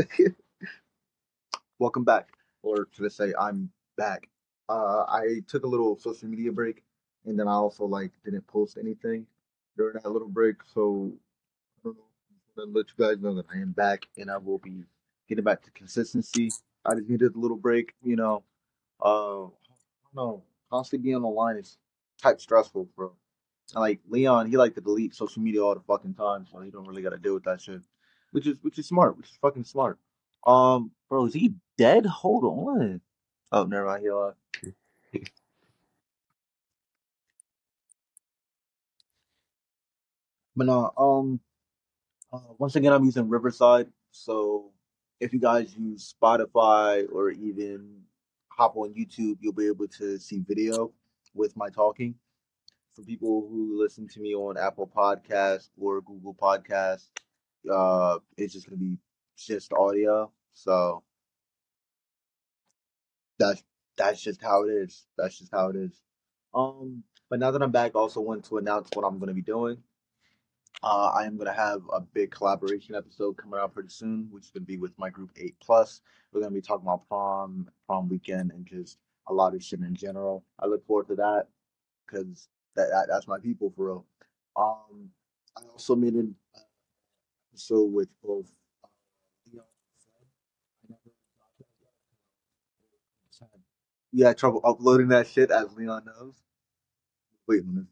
Welcome back, or should I say, I'm back. Uh, I took a little social media break, and then I also like didn't post anything during that little break. So I don't know. I'm gonna let you guys know that I am back, and I will be getting back to consistency. I just needed a little break, you know. Uh, I don't know. Constantly being is type stressful, bro. And like Leon, he like to delete social media all the fucking time, so he don't really gotta deal with that shit. Which is which is smart, which is fucking smart. Um, bro, is he dead? Hold on. Oh, never mind. He alive. But no, um, uh, once again, I'm using Riverside. So if you guys use Spotify or even hop on YouTube, you'll be able to see video with my talking. For people who listen to me on Apple Podcasts or Google Podcasts, uh, it's just gonna be just audio. So that's that's just how it is. That's just how it is. Um, but now that I'm back, I also want to announce what I'm gonna be doing. Uh, I am gonna have a big collaboration episode coming out pretty soon, which is gonna be with my group Eight Plus. We're gonna be talking about prom, prom weekend, and just a lot of shit in general. I look forward to that because that, that that's my people for real. Um, I also made episode with both uh, you had trouble uploading that shit, as Leon knows. Wait a minute.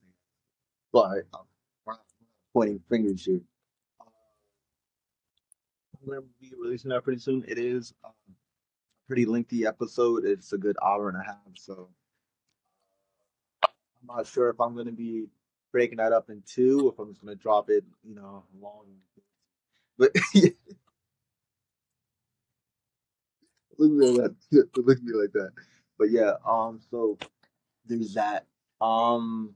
But um, pointing fingers here. Uh, I'm gonna be releasing that pretty soon. It is um, a pretty lengthy episode. It's a good hour and a half, so I'm not sure if I'm gonna be breaking that up in two, if I'm just gonna drop it, you know, long. But yeah. look at me like that. Look at me like that. But yeah, um, so there's that. Um,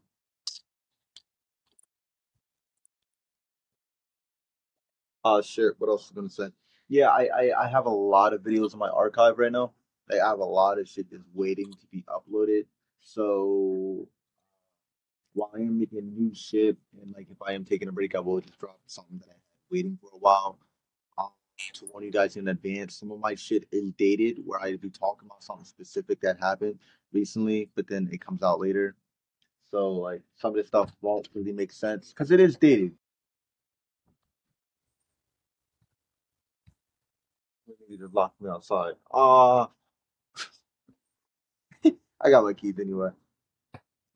uh, shit. What else was I gonna say? Yeah, I, I I have a lot of videos in my archive right now. Like, I have a lot of shit that's waiting to be uploaded. So while I am making new shit, and like if I am taking a break, I will just drop something that I for a while. Um, to warn you guys in advance, some of my shit is dated, where I'd be talking about something specific that happened recently, but then it comes out later. So like some of this stuff won't really make sense because it is dated. You just me outside. Uh I got my keys anyway.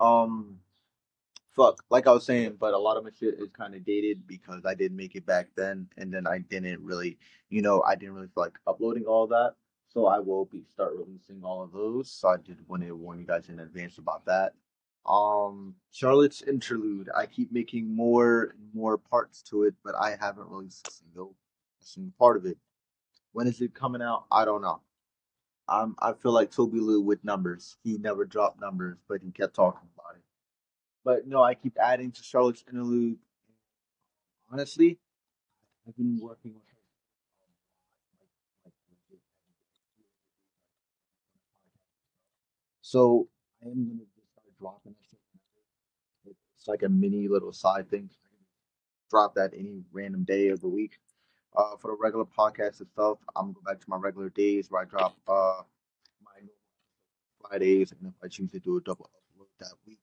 Um, fuck, like I was saying, but a lot of my shit is kind of dated because I didn't make it back then, and then I didn't really, you know, I didn't really feel like uploading all that. So I will be start releasing all of those. So I did want to warn you guys in advance about that. Um, Charlotte's Interlude. I keep making more and more parts to it, but I haven't released a single, a single part of it. When is it coming out? I don't know. I'm, I feel like Toby Lou with numbers. He never dropped numbers, but he kept talking about it. But no, I keep adding to Charlotte's Interlude. Honestly, I've been working with her So I am gonna just start dropping whenever. It's like a mini little side thing. Drop that any random day of the week. Uh, for the regular podcast itself, I'm gonna go back to my regular days where I drop uh my Fridays, and if I choose to do a double upload that week,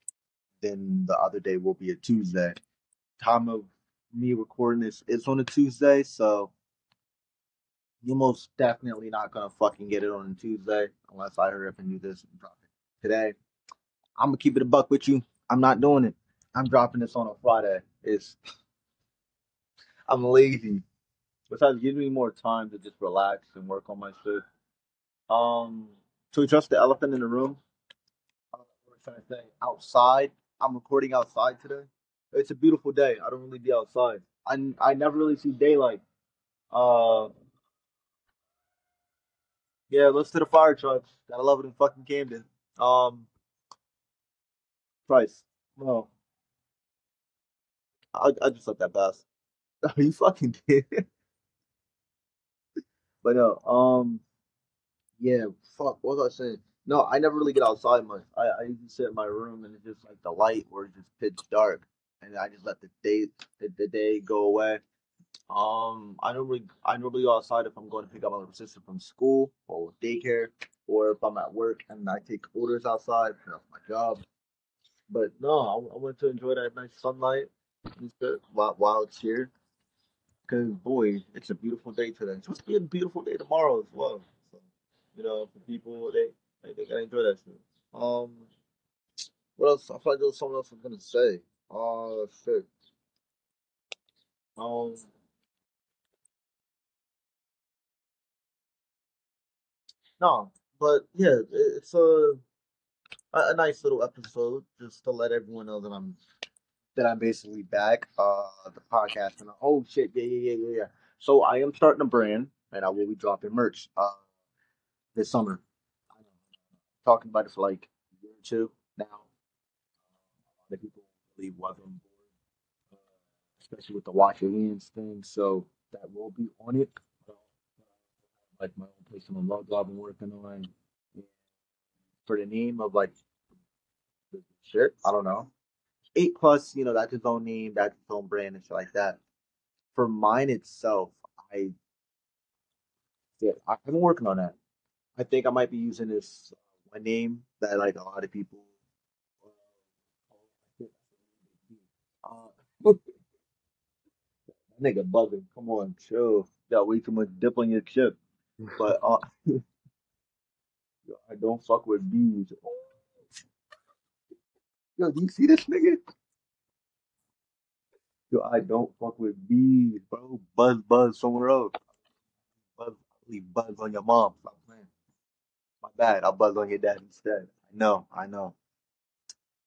then the other day will be a Tuesday. Time of me recording this is on a Tuesday, so you're most definitely not gonna fucking get it on a Tuesday unless I hurry up and do this and drop it today. I'm gonna keep it a buck with you. I'm not doing it. I'm dropping this on a Friday. It's I'm lazy. Besides, it gives me more time to just relax and work on my shit. Um, to address the elephant in the room, I say? Outside, I'm recording outside today. It's a beautiful day. I don't really be outside. I, I never really see daylight. Uh, yeah, let's to the fire trucks. Gotta love it in fucking Camden. Um, Price. No, I I just let that pass. Are you fucking kidding? But no, um, yeah, fuck, what was I saying? No, I never really get outside much. I, I usually sit in my room and it's just like the light or it's just pitch dark, and I just let the day the, the day go away. Um, I normally I normally go outside if I'm going to pick up my little sister from school or daycare, or if I'm at work and I take orders outside. That's my job. But no, I, I went to enjoy that nice sunlight. While, while it's here. Cause boy, it's a beautiful day today. It's supposed to be a beautiful day tomorrow as well. So, you know, for people they gotta enjoy that shit. Um, what else? I feel like there was something else I was gonna say. Oh shit. Um, no, but yeah, it's a a nice little episode just to let everyone know that I'm that I'm basically back. Uh, the podcast and oh shit, yeah, yeah, yeah, yeah, yeah. So I am starting a brand, and I will be dropping merch uh this summer. Talking about it for like a year or two now. Lot of people really wasn't on board, uh, especially with the wash your hands thing. So that will be on it. Like my own personal logo I've been working on. For the name of like the shirt, I don't know. Eight plus, you know, that's its own name, that's its own brand and shit like that. For mine itself, I yeah, I've been working on that. I think I might be using this name that like a lot of people. Uh, nigga bugging. Come on, chill. Got way too much dip on your chip. But uh, I don't fuck with bees. Yo, do you see this nigga? Yo, I don't fuck with bees, bro. Buzz, buzz somewhere else. Buzz, leave buzz on your mom. Stop playing. Bad. I'll buzz on your dad instead. I know, I know.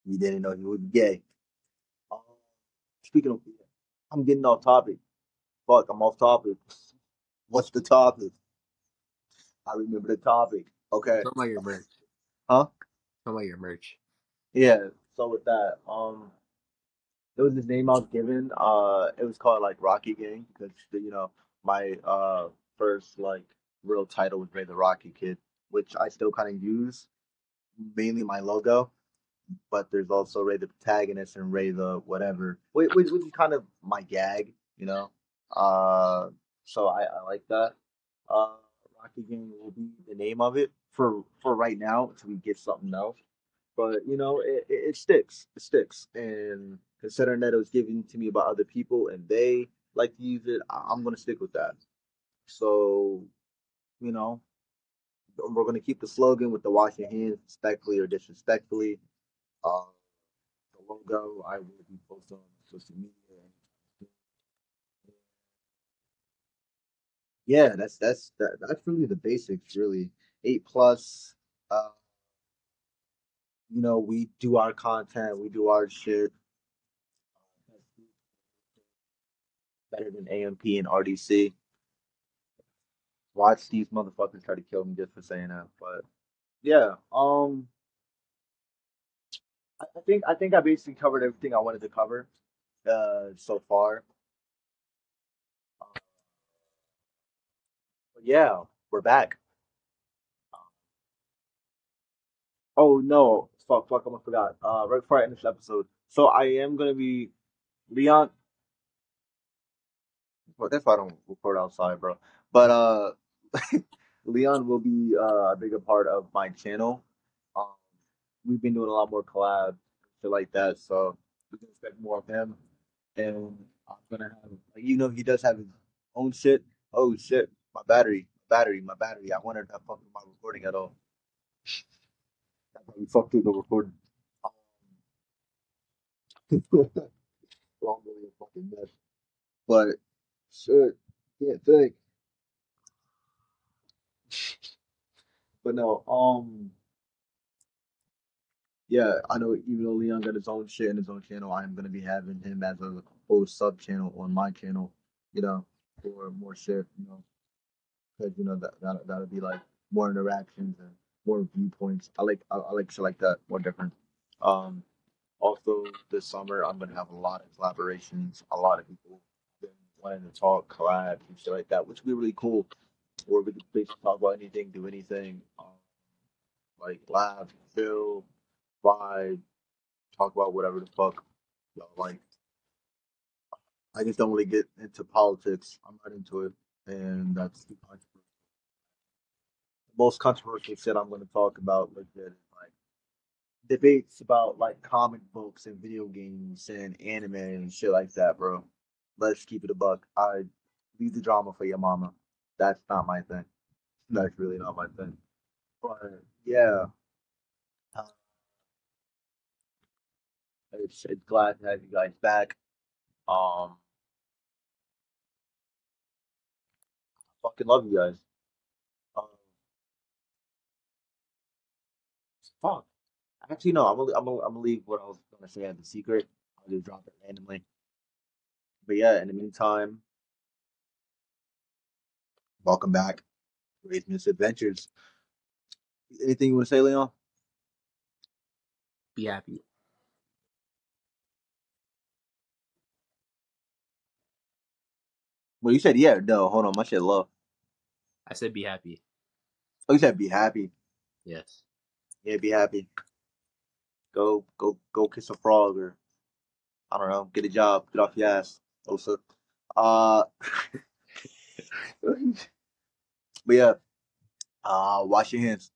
You didn't know he was gay. Um, speaking of, I'm getting off topic. Fuck, I'm off topic. What's the topic? I remember the topic. Okay. Talk about your merch. Huh? Talk about your merch. Yeah. So with that, um, it was this name I was given. Uh, it was called like Rocky Gang because you know my uh first like real title was Ray the Rocky Kid, which I still kind of use mainly my logo. But there's also Ray the protagonist and Ray the whatever, which, which, is kind of my gag, you know. Uh, so I, I like that. Uh, Rocky Gang will be the name of it for for right now until we get something else. But you know, it, it, it sticks. It sticks. And considering that it was given to me by other people and they like to use it, I- I'm gonna stick with that. So, you know, we're gonna keep the slogan with the wash your hands respectfully or disrespectfully. Uh, the logo I will be posting on social media. Yeah, that's that's that, that's really the basics. Really, eight plus. Uh, you know, we do our content, we do our shit better than AMP and RDC. Watch these motherfuckers try to kill me just for saying that. But yeah, um, I, think I think I basically covered everything I wanted to cover uh so far. Uh, yeah, we're back. Oh no, fuck, fuck, I almost forgot. Uh, right before I end this episode, so I am gonna be Leon. What if I don't record outside, bro? But uh, Leon will be uh, a bigger part of my channel. Um, we've been doing a lot more collabs, shit like that. So we can expect more of him. And I'm gonna have, like, you know, he does have his own shit. Oh shit, my battery, battery, my battery. I wondered if fucked with my recording at all. Probably fucked with the recording. Um, wrong, fucking mess. But shit, can't think. But no, um, yeah, I know even though Leon got his own shit in his own channel, I am gonna be having him as a whole sub channel on my channel, you know, for more shit, you know, because you know that that that'll be like more interactions and more viewpoints. I like I, I like shit like that, more different. Um, also this summer I'm gonna have a lot of collaborations. A lot of people wanting to talk collab and shit like that, which will be really cool. Or we could basically talk about anything, do anything, um, like laugh, chill, vibe, talk about whatever the fuck y'all like. I just don't really get into politics. I'm not into it, and that's controversial. The most controversial shit I'm going to talk about legit is like debates about like comic books and video games and anime and shit like that, bro. Let's keep it a buck. I leave the drama for your mama. That's not my thing. That's really not my thing. But yeah, it's, it's glad to have you guys back. Um, fucking love you guys. Um, fuck. Actually, no. I'm gonna, I'm gonna, I'm gonna leave what I was gonna say as a secret. I'll just drop it randomly. But yeah, in the meantime, welcome back. Great Misadventures. Anything you want to say, Leon? Be happy. Well, you said yeah. No, hold on. My shit low. I said be happy. Oh, you said be happy. Yes. Yeah, be happy. Go, go, go kiss a frog or I don't know, get a job, get off your ass. Also, uh, but yeah, uh, wash your hands.